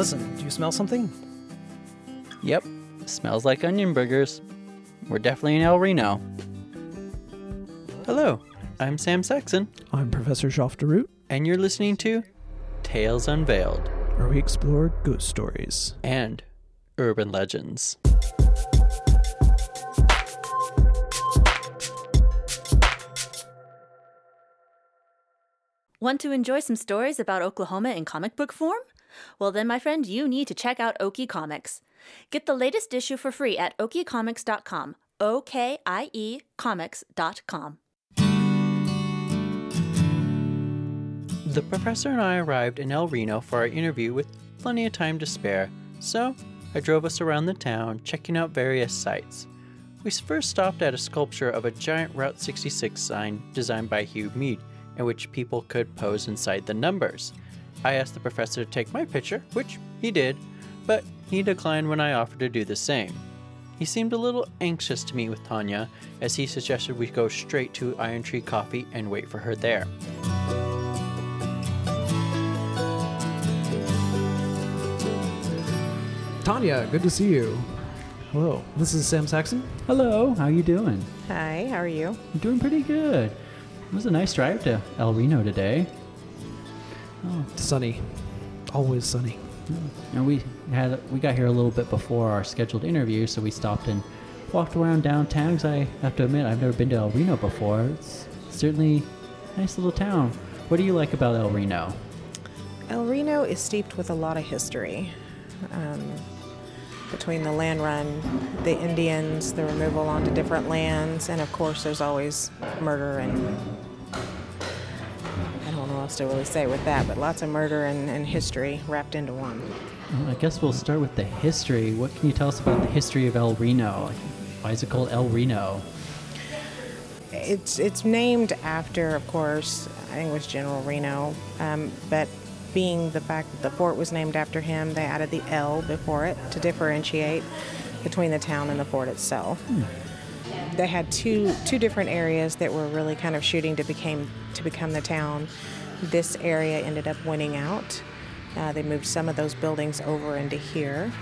Listen, do you smell something? Yep, smells like onion burgers. We're definitely in El Reno. Hello, I'm Sam Saxon, I'm Professor Schofterroot, and you're listening to Tales Unveiled where we explore ghost stories. and urban legends. Want to enjoy some stories about Oklahoma in comic book form? Well, then, my friend, you need to check out Okie Comics. Get the latest issue for free at okiecomics.com. O K I E comics.com. The professor and I arrived in El Reno for our interview with plenty of time to spare, so I drove us around the town, checking out various sites. We first stopped at a sculpture of a giant Route 66 sign designed by Hugh Mead, in which people could pose inside the numbers. I asked the professor to take my picture, which he did, but he declined when I offered to do the same. He seemed a little anxious to meet with Tanya, as he suggested we go straight to Iron Tree Coffee and wait for her there. Tanya, good to see you. Hello, this is Sam Saxon. Hello, how are you doing? Hi, how are you? I'm doing pretty good. It was a nice drive to El Reno today. Sunny. Always sunny. And we had we got here a little bit before our scheduled interview, so we stopped and walked around downtown. Cause I have to admit, I've never been to El Reno before. It's certainly a nice little town. What do you like about El Reno? El Reno is steeped with a lot of history. Um, between the land run, the Indians, the removal onto different lands, and of course, there's always murder and else to really say with that, but lots of murder and, and history wrapped into one. Well, I guess we'll start with the history. What can you tell us about the history of El Reno? Why is it called El Reno? It's it's named after, of course, I think it was General Reno, um, but being the fact that the fort was named after him, they added the L before it to differentiate between the town and the fort itself. They had two two different areas that were really kind of shooting to became to become the town. This area ended up winning out. Uh, they moved some of those buildings over into here,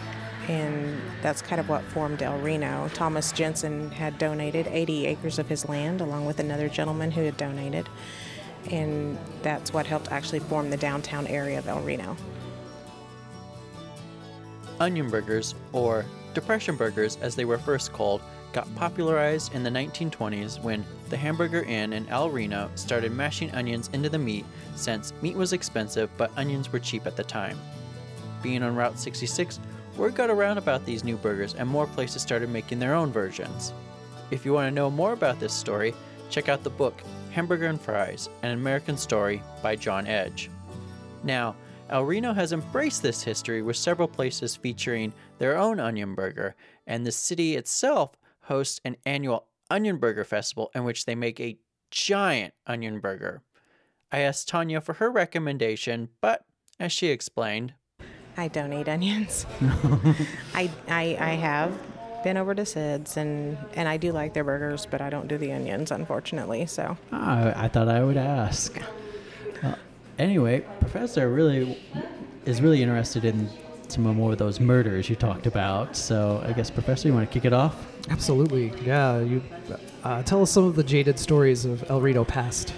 and that's kind of what formed El Reno. Thomas Jensen had donated 80 acres of his land along with another gentleman who had donated, and that's what helped actually form the downtown area of El Reno. Onion burgers, or depression burgers as they were first called, got popularized in the 1920s when the Hamburger Inn in El Reno started mashing onions into the meat since meat was expensive but onions were cheap at the time. Being on Route 66, word got around about these new burgers and more places started making their own versions. If you want to know more about this story, check out the book Hamburger and Fries An American Story by John Edge. Now, El Reno has embraced this history with several places featuring their own onion burger, and the city itself hosts an annual onion burger festival in which they make a giant onion burger. I asked Tanya for her recommendation, but as she explained, I don't eat onions. I, I I have been over to Sid's and and I do like their burgers, but I don't do the onions, unfortunately. So ah, I thought I would ask. Uh, anyway, Professor really is really interested in some more of those murders you talked about. So I guess, Professor, you want to kick it off? Absolutely. Yeah, you uh, tell us some of the jaded stories of El Reno past.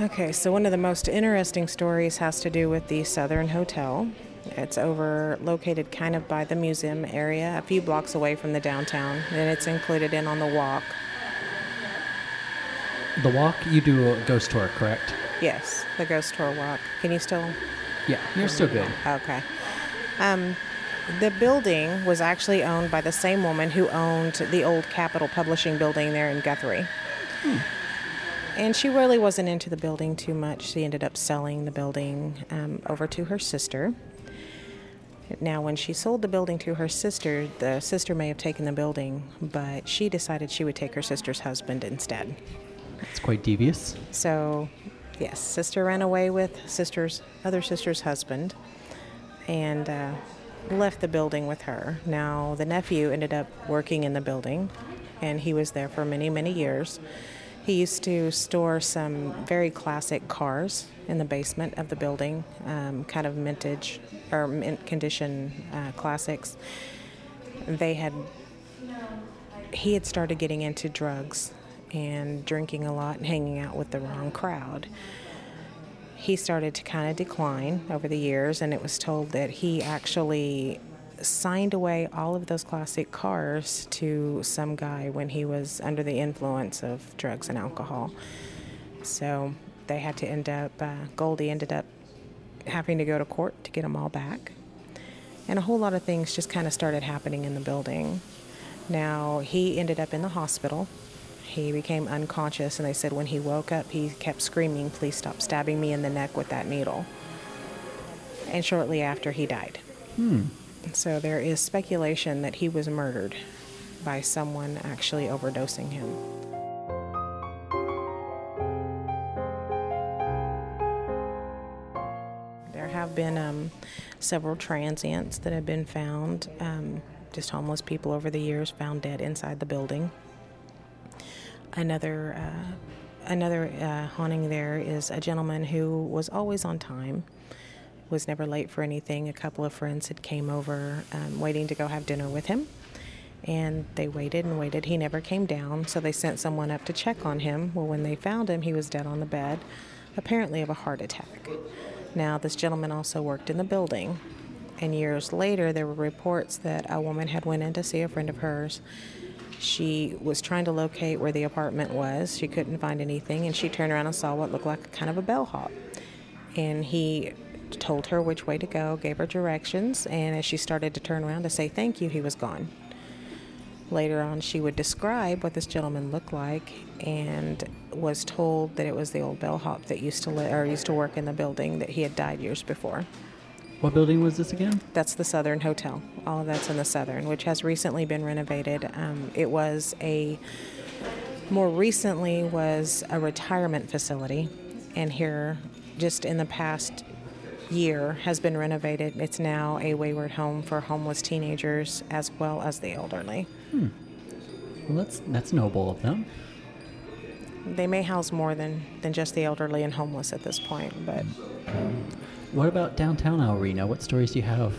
Okay, so one of the most interesting stories has to do with the Southern Hotel. It's over located kind of by the museum area, a few blocks away from the downtown, and it's included in on the walk. The walk, you do a ghost tour, correct? Yes, the ghost tour walk. Can you still? Yeah, you're still good. Okay. Um, the building was actually owned by the same woman who owned the old Capitol Publishing building there in Guthrie. And she really wasn't into the building too much. She ended up selling the building um, over to her sister. Now, when she sold the building to her sister, the sister may have taken the building, but she decided she would take her sister's husband instead. It's quite devious. So, yes, sister ran away with sister's other sister's husband, and uh, left the building with her. Now, the nephew ended up working in the building, and he was there for many, many years. He used to store some very classic cars in the basement of the building, um, kind of vintage or mint condition uh, classics. They had he had started getting into drugs and drinking a lot and hanging out with the wrong crowd. He started to kind of decline over the years, and it was told that he actually signed away all of those classic cars to some guy when he was under the influence of drugs and alcohol. So they had to end up, uh, Goldie ended up having to go to court to get them all back. And a whole lot of things just kind of started happening in the building. Now, he ended up in the hospital. He became unconscious, and they said when he woke up, he kept screaming, Please stop stabbing me in the neck with that needle. And shortly after, he died. Hmm. So there is speculation that he was murdered by someone actually overdosing him. There have been um, several transients that have been found, um, just homeless people over the years found dead inside the building. Another uh, another uh, haunting there is a gentleman who was always on time was never late for anything. A couple of friends had came over um, waiting to go have dinner with him. And they waited and waited. He never came down, so they sent someone up to check on him. Well, when they found him, he was dead on the bed, apparently of a heart attack. Now, this gentleman also worked in the building, and years later, there were reports that a woman had went in to see a friend of hers. She was trying to locate where the apartment was. She couldn't find anything, and she turned around and saw what looked like kind of a bellhop. And he told her which way to go, gave her directions, and as she started to turn around to say thank you, he was gone. Later on, she would describe what this gentleman looked like, and was told that it was the old bellhop that used to li- or used to work in the building that he had died years before. What building was this again? That's the Southern Hotel. All of that's in the Southern, which has recently been renovated. Um, it was a more recently was a retirement facility, and here, just in the past year, has been renovated. It's now a wayward home for homeless teenagers as well as the elderly. Hmm. Well, that's that's noble of them. They may house more than, than just the elderly and homeless at this point, but What about downtown El Reno? What stories do you have?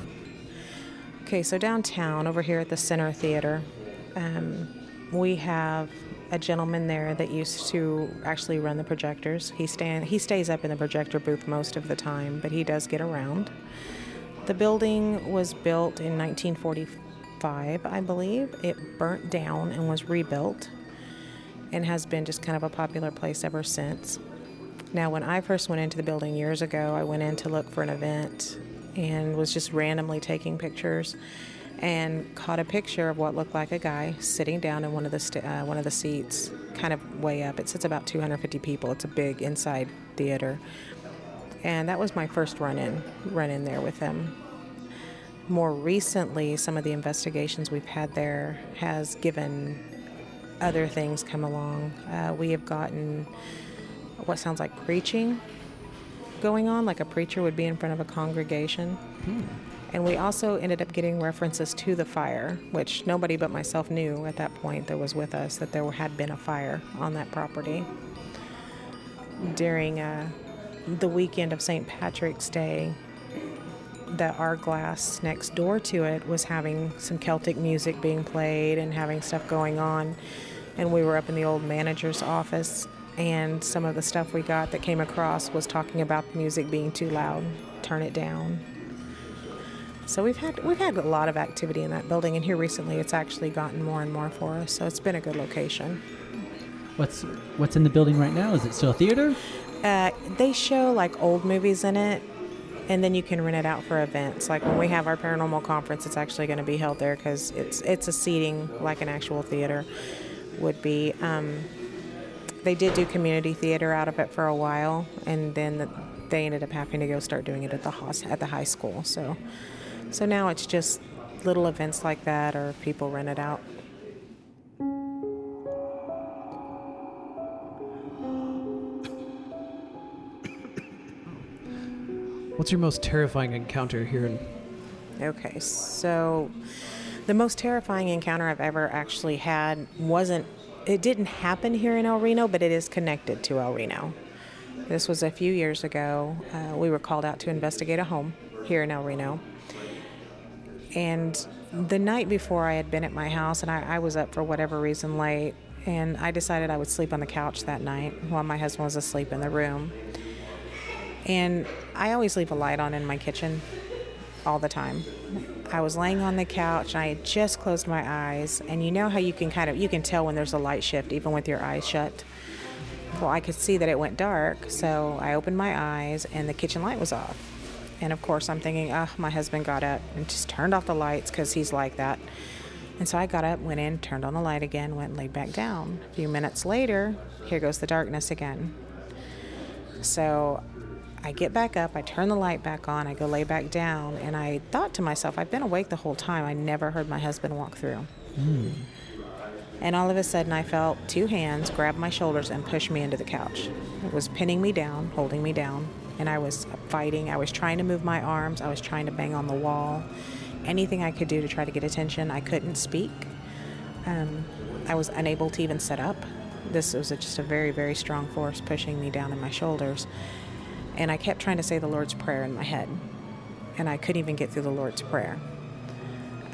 Okay, so downtown, over here at the Center Theater, um, we have a gentleman there that used to actually run the projectors. He stand he stays up in the projector booth most of the time, but he does get around. The building was built in 1945, I believe. It burnt down and was rebuilt, and has been just kind of a popular place ever since. Now, when I first went into the building years ago, I went in to look for an event and was just randomly taking pictures and caught a picture of what looked like a guy sitting down in one of the st- uh, one of the seats, kind of way up. It sits about 250 people. It's a big inside theater, and that was my first run in run in there with him. More recently, some of the investigations we've had there has given other things come along. Uh, we have gotten what sounds like preaching going on, like a preacher would be in front of a congregation. And we also ended up getting references to the fire, which nobody but myself knew at that point that was with us that there had been a fire on that property. During uh, the weekend of St. Patrick's Day, the our glass next door to it was having some Celtic music being played and having stuff going on. And we were up in the old manager's office, and some of the stuff we got that came across was talking about the music being too loud, turn it down. So we've had we've had a lot of activity in that building, and here recently it's actually gotten more and more for us. So it's been a good location. What's what's in the building right now? Is it still a theater? Uh, they show like old movies in it, and then you can rent it out for events. Like when we have our paranormal conference, it's actually going to be held there because it's it's a seating like an actual theater would be. Um, they did do community theater out of it for a while, and then the, they ended up having to go start doing it at the hos- at the high school. So, so now it's just little events like that, or people rent it out. What's your most terrifying encounter here in Okay, so the most terrifying encounter I've ever actually had wasn't it didn't happen here in El Reno, but it is connected to El Reno. This was a few years ago. Uh, we were called out to investigate a home here in El Reno. And the night before, I had been at my house and I, I was up for whatever reason late. And I decided I would sleep on the couch that night while my husband was asleep in the room. And I always leave a light on in my kitchen all the time. I was laying on the couch and I had just closed my eyes. And you know how you can kind of you can tell when there's a light shift even with your eyes shut. Well, I could see that it went dark, so I opened my eyes and the kitchen light was off. And of course, I'm thinking, oh, my husband got up and just turned off the lights because he's like that. And so I got up, went in, turned on the light again, went and laid back down. A few minutes later, here goes the darkness again. So I get back up, I turn the light back on, I go lay back down, and I thought to myself, I've been awake the whole time. I never heard my husband walk through. And all of a sudden, I felt two hands grab my shoulders and push me into the couch. It was pinning me down, holding me down, and I was fighting. I was trying to move my arms, I was trying to bang on the wall. Anything I could do to try to get attention, I couldn't speak. Um, I was unable to even sit up. This was a, just a very, very strong force pushing me down in my shoulders. And I kept trying to say the Lord's Prayer in my head, and I couldn't even get through the Lord's Prayer.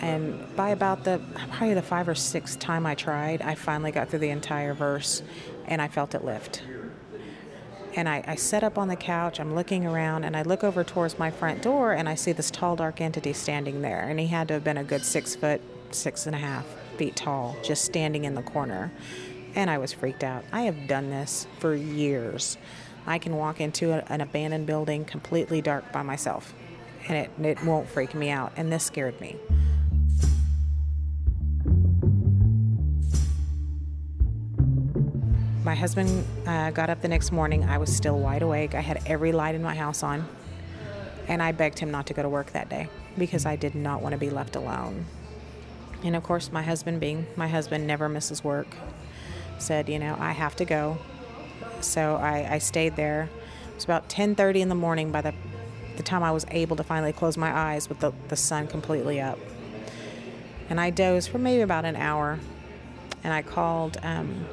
And by about the probably the five or sixth time I tried, I finally got through the entire verse and I felt it lift. And I, I sat up on the couch, I'm looking around, and I look over towards my front door and I see this tall, dark entity standing there. And he had to have been a good six foot, six and a half feet tall, just standing in the corner. And I was freaked out. I have done this for years. I can walk into a, an abandoned building completely dark by myself, and it, it won't freak me out. And this scared me. My husband uh, got up the next morning. I was still wide awake. I had every light in my house on. And I begged him not to go to work that day because I did not want to be left alone. And of course, my husband, being my husband, never misses work, said, you know, I have to go. So I, I stayed there. It was about 10:30 in the morning by the, the time I was able to finally close my eyes with the, the sun completely up. And I dozed for maybe about an hour. And I called um,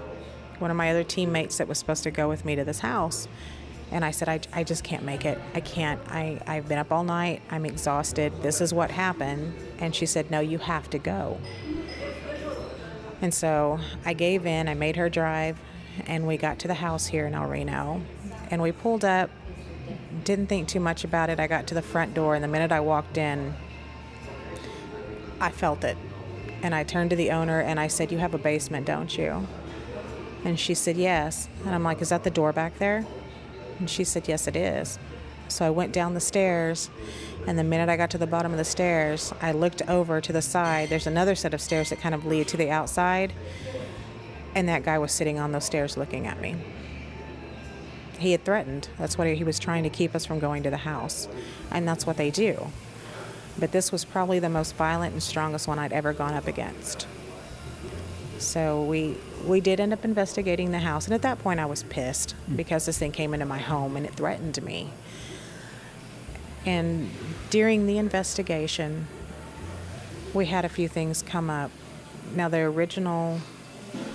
one of my other teammates that was supposed to go with me to this house. And I said, I, I just can't make it. I can't. I, I've been up all night. I'm exhausted. This is what happened. And she said, No, you have to go. And so I gave in. I made her drive. And we got to the house here in El Reno. And we pulled up. Didn't think too much about it. I got to the front door. And the minute I walked in, I felt it. And I turned to the owner and I said, You have a basement, don't you? And she said, Yes. And I'm like, Is that the door back there? And she said, Yes, it is. So I went down the stairs, and the minute I got to the bottom of the stairs, I looked over to the side. There's another set of stairs that kind of lead to the outside, and that guy was sitting on those stairs looking at me. He had threatened. That's what he, was trying to keep us from going to the house, and that's what they do. But this was probably the most violent and strongest one I'd ever gone up against. So we we did end up investigating the house, and at that point I was pissed because this thing came into my home and it threatened me. And during the investigation, we had a few things come up. Now the original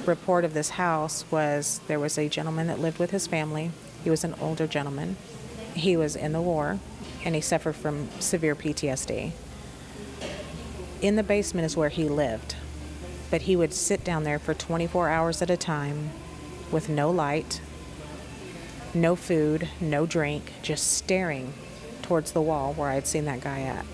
report of this house was there was a gentleman that lived with his family. He was an older gentleman. He was in the war, and he suffered from severe PTSD. In the basement is where he lived but he would sit down there for 24 hours at a time with no light, no food, no drink, just staring towards the wall where I'd seen that guy at.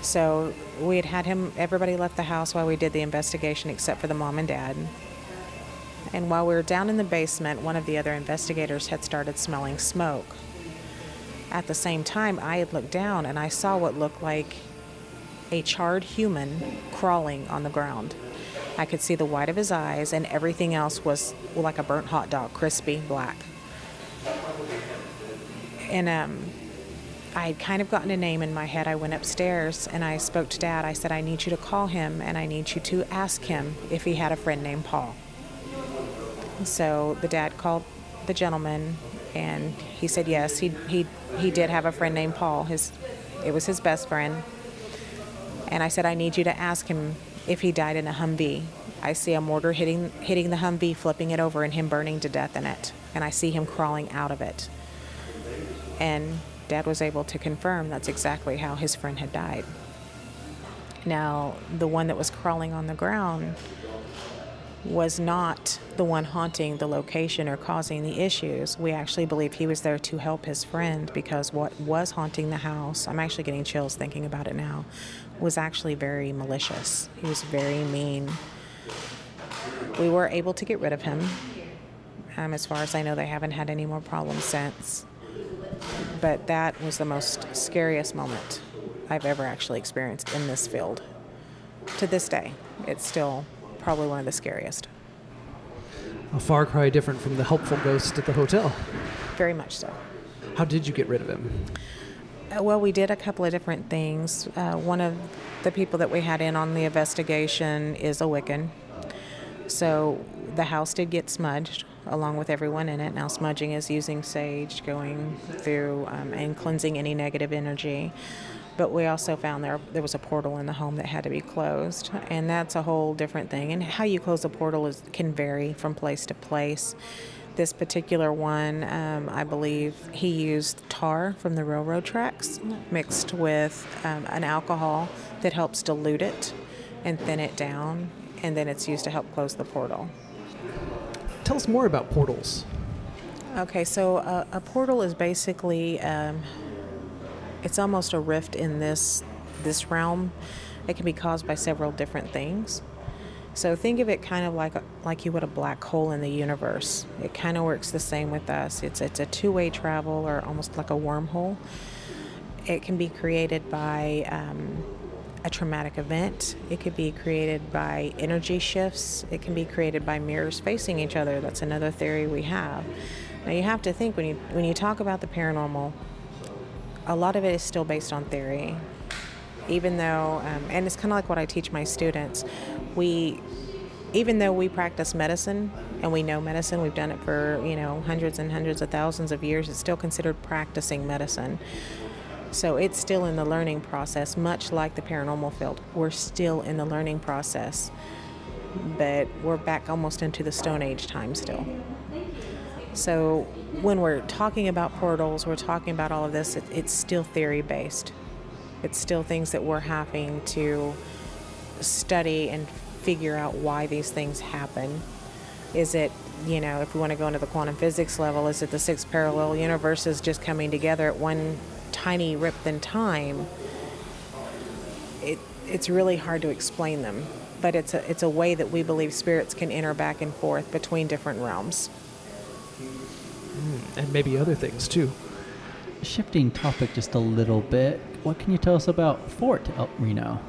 So we had had him, everybody left the house while we did the investigation except for the mom and dad. And while we were down in the basement, one of the other investigators had started smelling smoke. At the same time, I had looked down and I saw what looked like a charred human crawling on the ground. I could see the white of his eyes, and everything else was like a burnt hot dog, crispy, black. And um, I had kind of gotten a name in my head. I went upstairs and I spoke to Dad. I said, I need you to call him and I need you to ask him if he had a friend named Paul. So the dad called the gentleman and he said yes, he, he, he did have a friend named Paul. His, it was his best friend. And I said, I need you to ask him if he died in a Humvee. I see a mortar hitting hitting the Humvee, flipping it over, and him burning to death in it. And I see him crawling out of it. And Dad was able to confirm that's exactly how his friend had died. Now, the one that was crawling on the ground was not the one haunting the location or causing the issues. We actually believe he was there to help his friend because what was haunting the house, I'm actually getting chills thinking about it now, was actually very malicious. He was very mean. We were able to get rid of him. Um, as far as I know, they haven't had any more problems since. But that was the most scariest moment I've ever actually experienced in this field. To this day, it's still probably one of the scariest. A far cry different from the helpful ghost at the hotel. Very much so. How did you get rid of him? Uh, well, we did a couple of different things. Uh, one of the people that we had in on the investigation is a Wiccan. So the house did get smudged along with everyone in it. Now, smudging is using sage, going through um, and cleansing any negative energy. But we also found there there was a portal in the home that had to be closed, and that's a whole different thing. And how you close a portal is can vary from place to place. This particular one, um, I believe, he used tar from the railroad tracks mixed with um, an alcohol that helps dilute it and thin it down, and then it's used to help close the portal. Tell us more about portals. Okay, so uh, a portal is basically um, it's almost a rift in this this realm. It can be caused by several different things. So think of it kind of like a, like you would a black hole in the universe. It kind of works the same with us. It's it's a two-way travel or almost like a wormhole. It can be created by um, a traumatic event. It could be created by energy shifts. It can be created by mirrors facing each other. That's another theory we have. Now you have to think when you when you talk about the paranormal, a lot of it is still based on theory. Even though, um, and it's kind of like what I teach my students, we, even though we practice medicine and we know medicine, we've done it for you know hundreds and hundreds of thousands of years. It's still considered practicing medicine. So it's still in the learning process, much like the paranormal field. We're still in the learning process, but we're back almost into the Stone Age time still. So when we're talking about portals, we're talking about all of this, it, it's still theory based. It's still things that we're having to study and figure out why these things happen. Is it, you know, if we want to go into the quantum physics level, is it the six parallel universes just coming together at one tiny rip in time? It, it's really hard to explain them, but it's a, it's a way that we believe spirits can enter back and forth between different realms hmm, and maybe other things too. Shifting topic just a little bit, what can you tell us about Fort El Reno?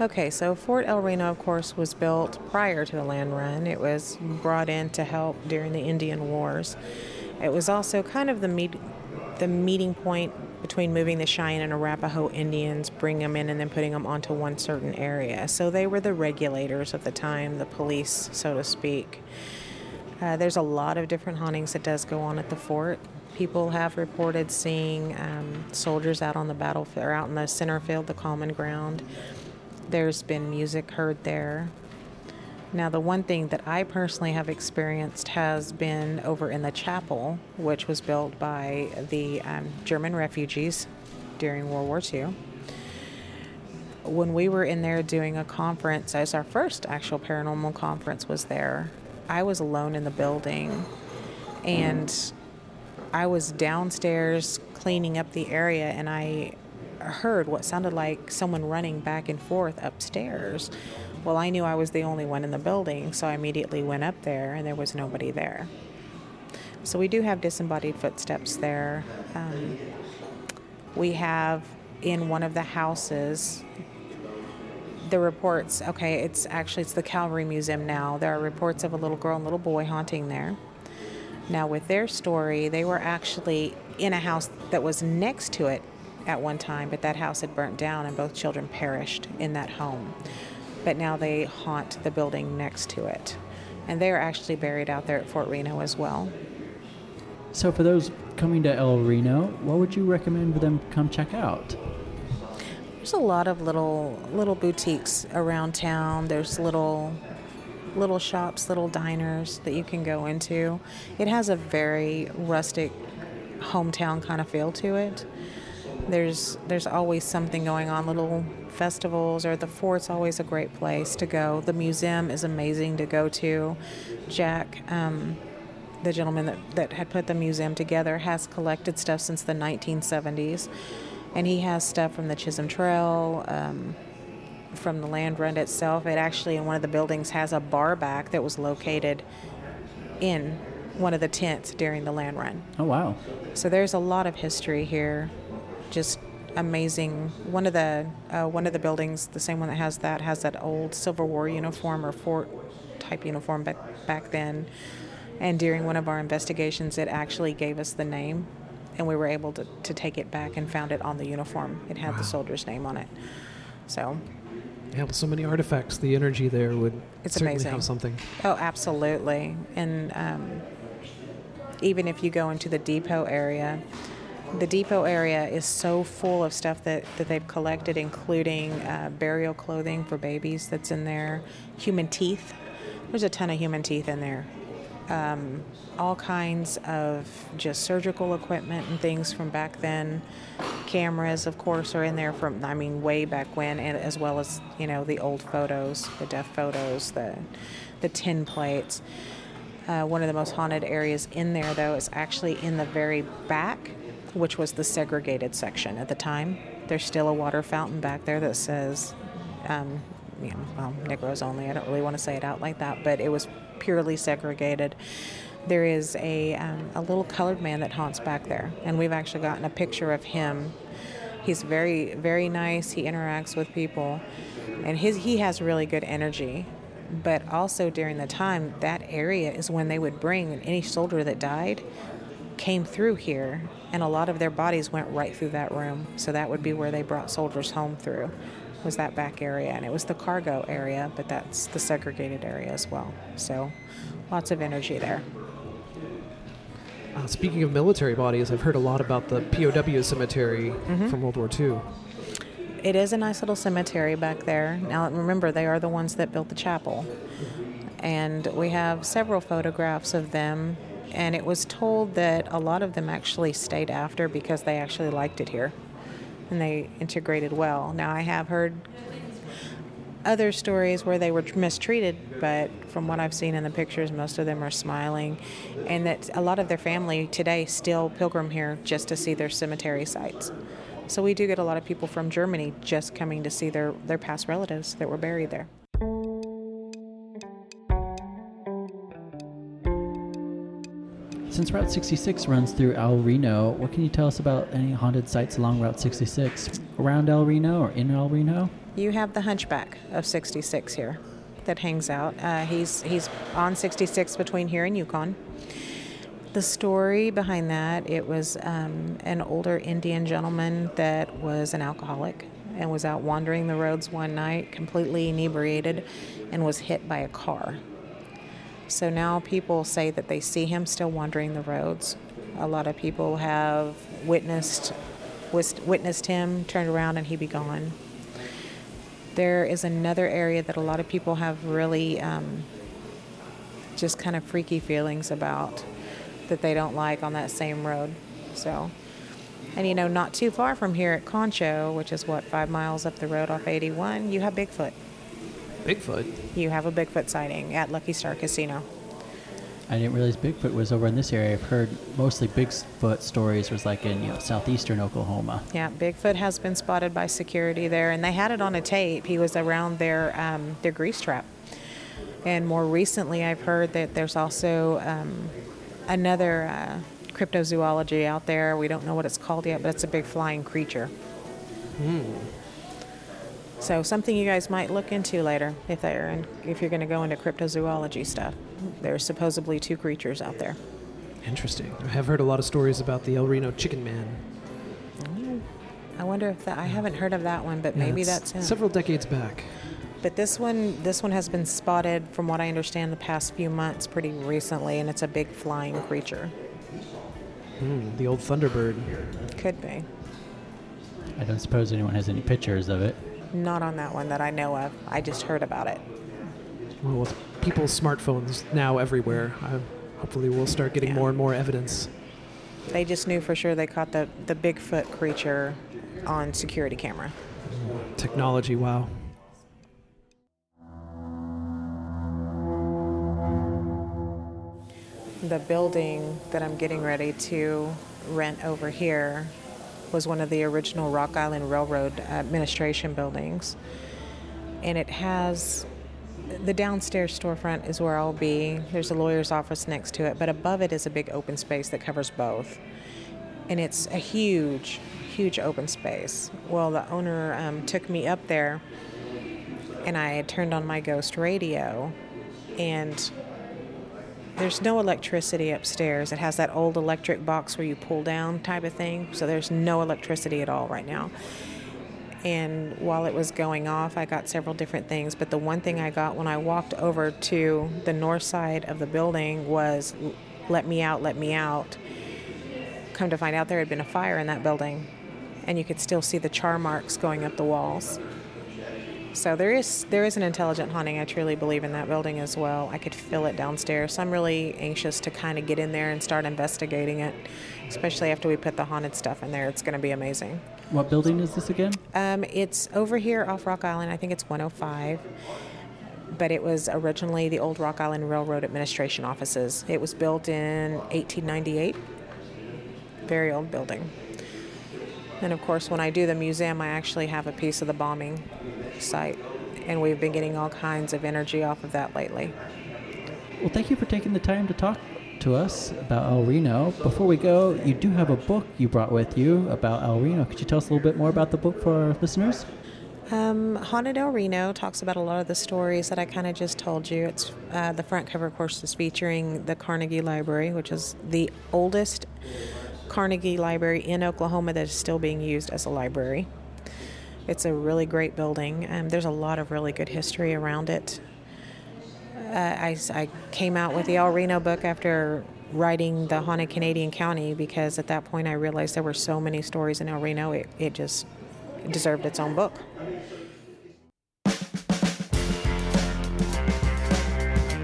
Okay, so Fort El Reno, of course, was built prior to the land run. It was brought in to help during the Indian Wars. It was also kind of the meet, the meeting point between moving the Cheyenne and Arapaho Indians, bring them in, and then putting them onto one certain area. So they were the regulators of the time, the police, so to speak. Uh, there's a lot of different hauntings that does go on at the fort. People have reported seeing um, soldiers out on the battlefield or out in the center field, the common ground. There's been music heard there. Now, the one thing that I personally have experienced has been over in the chapel, which was built by the um, German refugees during World War II. When we were in there doing a conference, as our first actual paranormal conference was there, I was alone in the building and I was downstairs cleaning up the area and I heard what sounded like someone running back and forth upstairs. Well, I knew I was the only one in the building, so I immediately went up there and there was nobody there. So we do have disembodied footsteps there. Um, we have in one of the houses the reports okay it's actually it's the calvary museum now there are reports of a little girl and little boy haunting there now with their story they were actually in a house that was next to it at one time but that house had burnt down and both children perished in that home but now they haunt the building next to it and they are actually buried out there at fort reno as well so for those coming to el reno what would you recommend for them to come check out There's a lot of little little boutiques around town. There's little little shops, little diners that you can go into. It has a very rustic hometown kind of feel to it. There's there's always something going on, little festivals or the fort's always a great place to go. The museum is amazing to go to. Jack, um, the gentleman that, that had put the museum together, has collected stuff since the 1970s. And he has stuff from the Chisholm Trail, um, from the land run itself. It actually, in one of the buildings, has a bar back that was located in one of the tents during the land run. Oh wow. So there's a lot of history here. Just amazing. One of the uh, one of the buildings, the same one that has that, has that old Civil War uniform or fort type uniform back back then. And during one of our investigations, it actually gave us the name, and we were able to, to take it back and found it on the uniform. It had Wow. the soldier's name on it. So, Yeah, with so many artifacts, the energy there would It's certainly amazing. have something. oh, absolutely. And um, even if you go into the depot area, the depot area is so full of stuff that, that they've collected, including uh, burial clothing for babies that's in there, human teeth. There's a ton of human teeth in there. Um, all kinds of just surgical equipment and things from back then. Cameras, of course, are in there from, I mean, way back when, and as well as, you know, the old photos, the death photos, the, the tin plates. Uh, one of the most haunted areas in there, though, is actually in the very back, which was the segregated section at the time. There's still a water fountain back there that says, um, you know, well, Negroes only. I don't really want to say it out like that, but it was purely segregated. There is a, um, a little colored man that haunts back there, and we've actually gotten a picture of him. He's very, very nice. He interacts with people, and his he has really good energy but also during the time that area is when they would bring any soldier that died came through here and a lot of their bodies went right through that room so that would be where they brought soldiers home through was that back area and it was the cargo area but that's the segregated area as well so lots of energy there Uh, speaking of military bodies, I've heard a lot about the POW cemetery Mm-hmm. from World War II. It is a nice little cemetery back there. Now, remember, they are the ones that built the chapel. And we have several photographs of them. And it was told that a lot of them actually stayed after because they actually liked it here and they integrated well. Now, I have heard other stories where they were mistreated, but from what I've seen in the pictures, most of them are smiling. And that a lot of their family today still pilgrim here just to see their cemetery sites. So we do get a lot of people from Germany just coming to see their, their past relatives that were buried there. Since Route 66 runs through El Reno, what can you tell us about any haunted sites along Route 66? Around El Reno or in El Reno? You have the Hunchback of 66 here that hangs out. Uh, he's he's on 66 between here and Yukon. The story behind that it was um, an older Indian gentleman that was an alcoholic and was out wandering the roads one night, completely inebriated, and was hit by a car. So now people say that they see him still wandering the roads. A lot of people have witnessed witnessed him, turned around, and he be gone. There is another area that a lot of people have really um, just kind of freaky feelings about that they don't like on that same road. So, and you know, not too far from here at Concho, which is what five miles up the road off 81, you have Bigfoot. Bigfoot. You have a Bigfoot sighting at Lucky Star Casino. I didn't realize Bigfoot was over in this area. I've heard mostly Bigfoot stories was like in you know southeastern Oklahoma. Yeah, Bigfoot has been spotted by security there, and they had it on a tape. He was around their um, their grease trap. And more recently, I've heard that there's also um, another uh, cryptozoology out there. We don't know what it's called yet, but it's a big flying creature. So something you guys might look into later if they're in, if you're going to go into cryptozoology stuff. There's supposedly two creatures out there. Interesting. I have heard a lot of stories about the El Reno Chicken Man. I wonder if that I haven't heard of that one, but Yeah, maybe it's that's him. several decades back. But this one, this one has been spotted, from what I understand, the past few months, pretty recently, and it's a big flying creature. Hmm, the old Thunderbird. Could be. I don't suppose anyone has any pictures of it. Not on that one that I know of. I just heard about it. Well, with people's smartphones now everywhere, uh, hopefully we'll start getting Yeah. more and more evidence. They just knew for sure they caught the, the Bigfoot creature on security camera. Technology, wow. The building that I'm getting ready to rent over here was one of the original Rock Island Railroad administration buildings. And it has the downstairs storefront is where I'll be. There's a lawyer's office next to it, but above it is a big open space that covers both. And it's a huge, huge open space. Well, the owner um, took me up there and I turned on my ghost radio and there's no electricity upstairs. It has that old electric box where you pull down type of thing. So there's no electricity at all right now. And while it was going off, I got several different things. But the one thing I got when I walked over to the north side of the building was let me out, let me out. Come to find out, there had been a fire in that building. And you could still see the char marks going up the walls. So there is there is an intelligent haunting. I truly believe in that building as well. I could feel it downstairs. So I'm really anxious to kind of get in there and start investigating it, especially after we put the haunted stuff in there. It's going to be amazing. What building is this again? Um, it's over here off Rock Island. I think it's 105. But it was originally the old Rock Island Railroad Administration offices. It was built in 1898. Very old building. And of course, when I do the museum, I actually have a piece of the bombing site. And we've been getting all kinds of energy off of that lately. Well, thank you for taking the time to talk to us about El Reno. Before we go, you do have a book you brought with you about El Reno. Could you tell us a little bit more about the book for our listeners? Um, Haunted El Reno talks about a lot of the stories that I kind of just told you. It's uh, the front cover, of course, is featuring the Carnegie Library, which is the oldest Carnegie Library in Oklahoma that is still being used as a library. It's a really great building. and there's a lot of really good history around it. Uh, I, I came out with the El Reno book after writing the Haunted Canadian County because at that point I realized there were so many stories in El Reno, it, it just deserved its own book.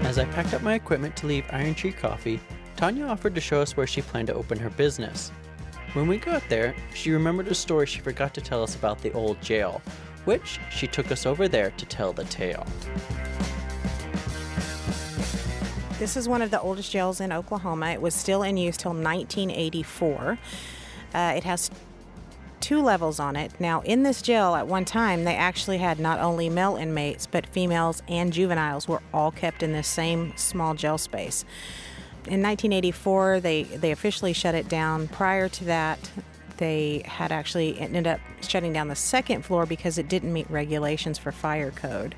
As I packed up my equipment to leave Iron Tree Coffee, Tanya offered to show us where she planned to open her business. When we got there, she remembered a story she forgot to tell us about the old jail, which she took us over there to tell the tale. This is one of the oldest jails in Oklahoma. It was still in use till 1984. Uh, it has two levels on it. Now, in this jail, at one time, they actually had not only male inmates, but females and juveniles were all kept in this same small jail space. In 1984, they, they officially shut it down. Prior to that, they had actually ended up shutting down the second floor because it didn't meet regulations for fire code.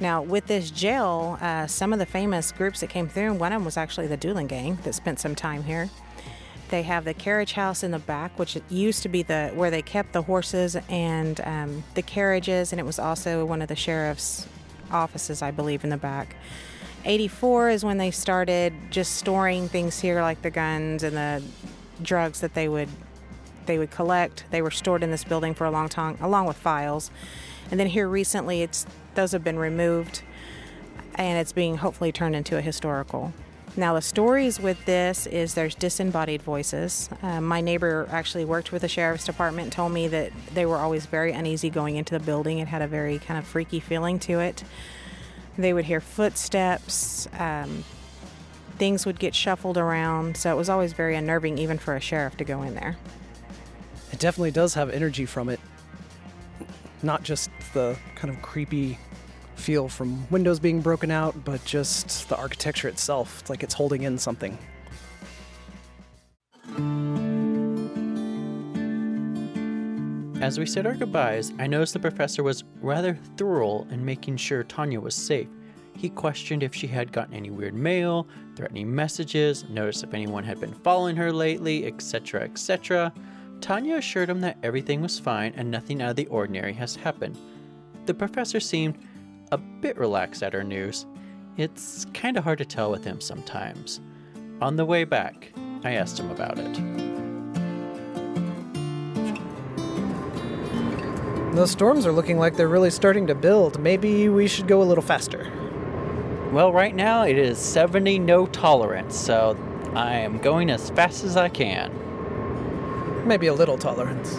Now, with this jail, uh, some of the famous groups that came through, one of them was actually the Doolin Gang that spent some time here. They have the carriage house in the back, which used to be the where they kept the horses and um, the carriages, and it was also one of the sheriff's offices, I believe, in the back. 84 is when they started just storing things here, like the guns and the drugs that they would they would collect. They were stored in this building for a long time, along with files. And then here recently, it's those have been removed, and it's being hopefully turned into a historical. Now the stories with this is there's disembodied voices. Uh, my neighbor actually worked with the sheriff's department told me that they were always very uneasy going into the building. It had a very kind of freaky feeling to it. They would hear footsteps. Um, things would get shuffled around, so it was always very unnerving, even for a sheriff to go in there. It definitely does have energy from it. Not just the kind of creepy feel from windows being broken out, but just the architecture itself. It's like it's holding in something. As we said our goodbyes, I noticed the professor was rather thorough in making sure Tanya was safe. He questioned if she had gotten any weird mail, threatening messages, noticed if anyone had been following her lately, etc., etc. Tanya assured him that everything was fine and nothing out of the ordinary has happened. The professor seemed a bit relaxed at our news. It's kinda hard to tell with him sometimes. On the way back, I asked him about it. Those storms are looking like they're really starting to build. Maybe we should go a little faster. Well, right now it is 70 no tolerance, so I am going as fast as I can. Maybe a little tolerance.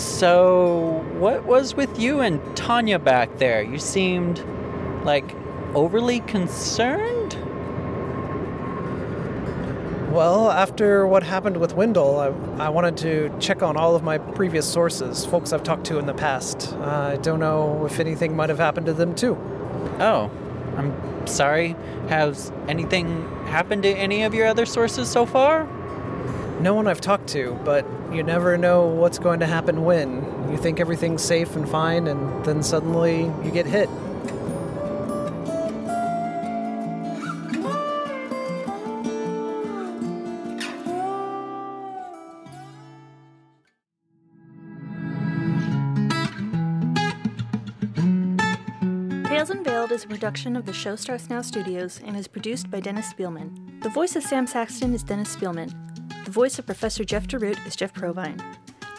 So, what was with you and Tanya back there? You seemed like overly concerned? Well, after what happened with Wendell, I, I wanted to check on all of my previous sources, folks I've talked to in the past. Uh, I don't know if anything might have happened to them too. Oh, I'm sorry. Has anything happened to any of your other sources so far? No one I've talked to, but you never know what's going to happen when. You think everything's safe and fine, and then suddenly you get hit. Production of the Show Starts Now studios and is produced by Dennis Spielman. The voice of Sam Saxton is Dennis Spielman. The voice of Professor Jeff DeRoot is Jeff Provine.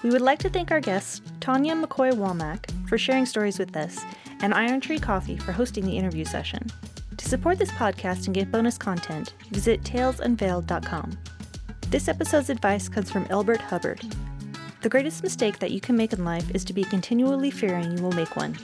We would like to thank our guests, Tanya McCoy Walmack, for sharing stories with us, and Iron Tree Coffee for hosting the interview session. To support this podcast and get bonus content, visit talesunveiled.com. This episode's advice comes from Elbert Hubbard. The greatest mistake that you can make in life is to be continually fearing you will make one.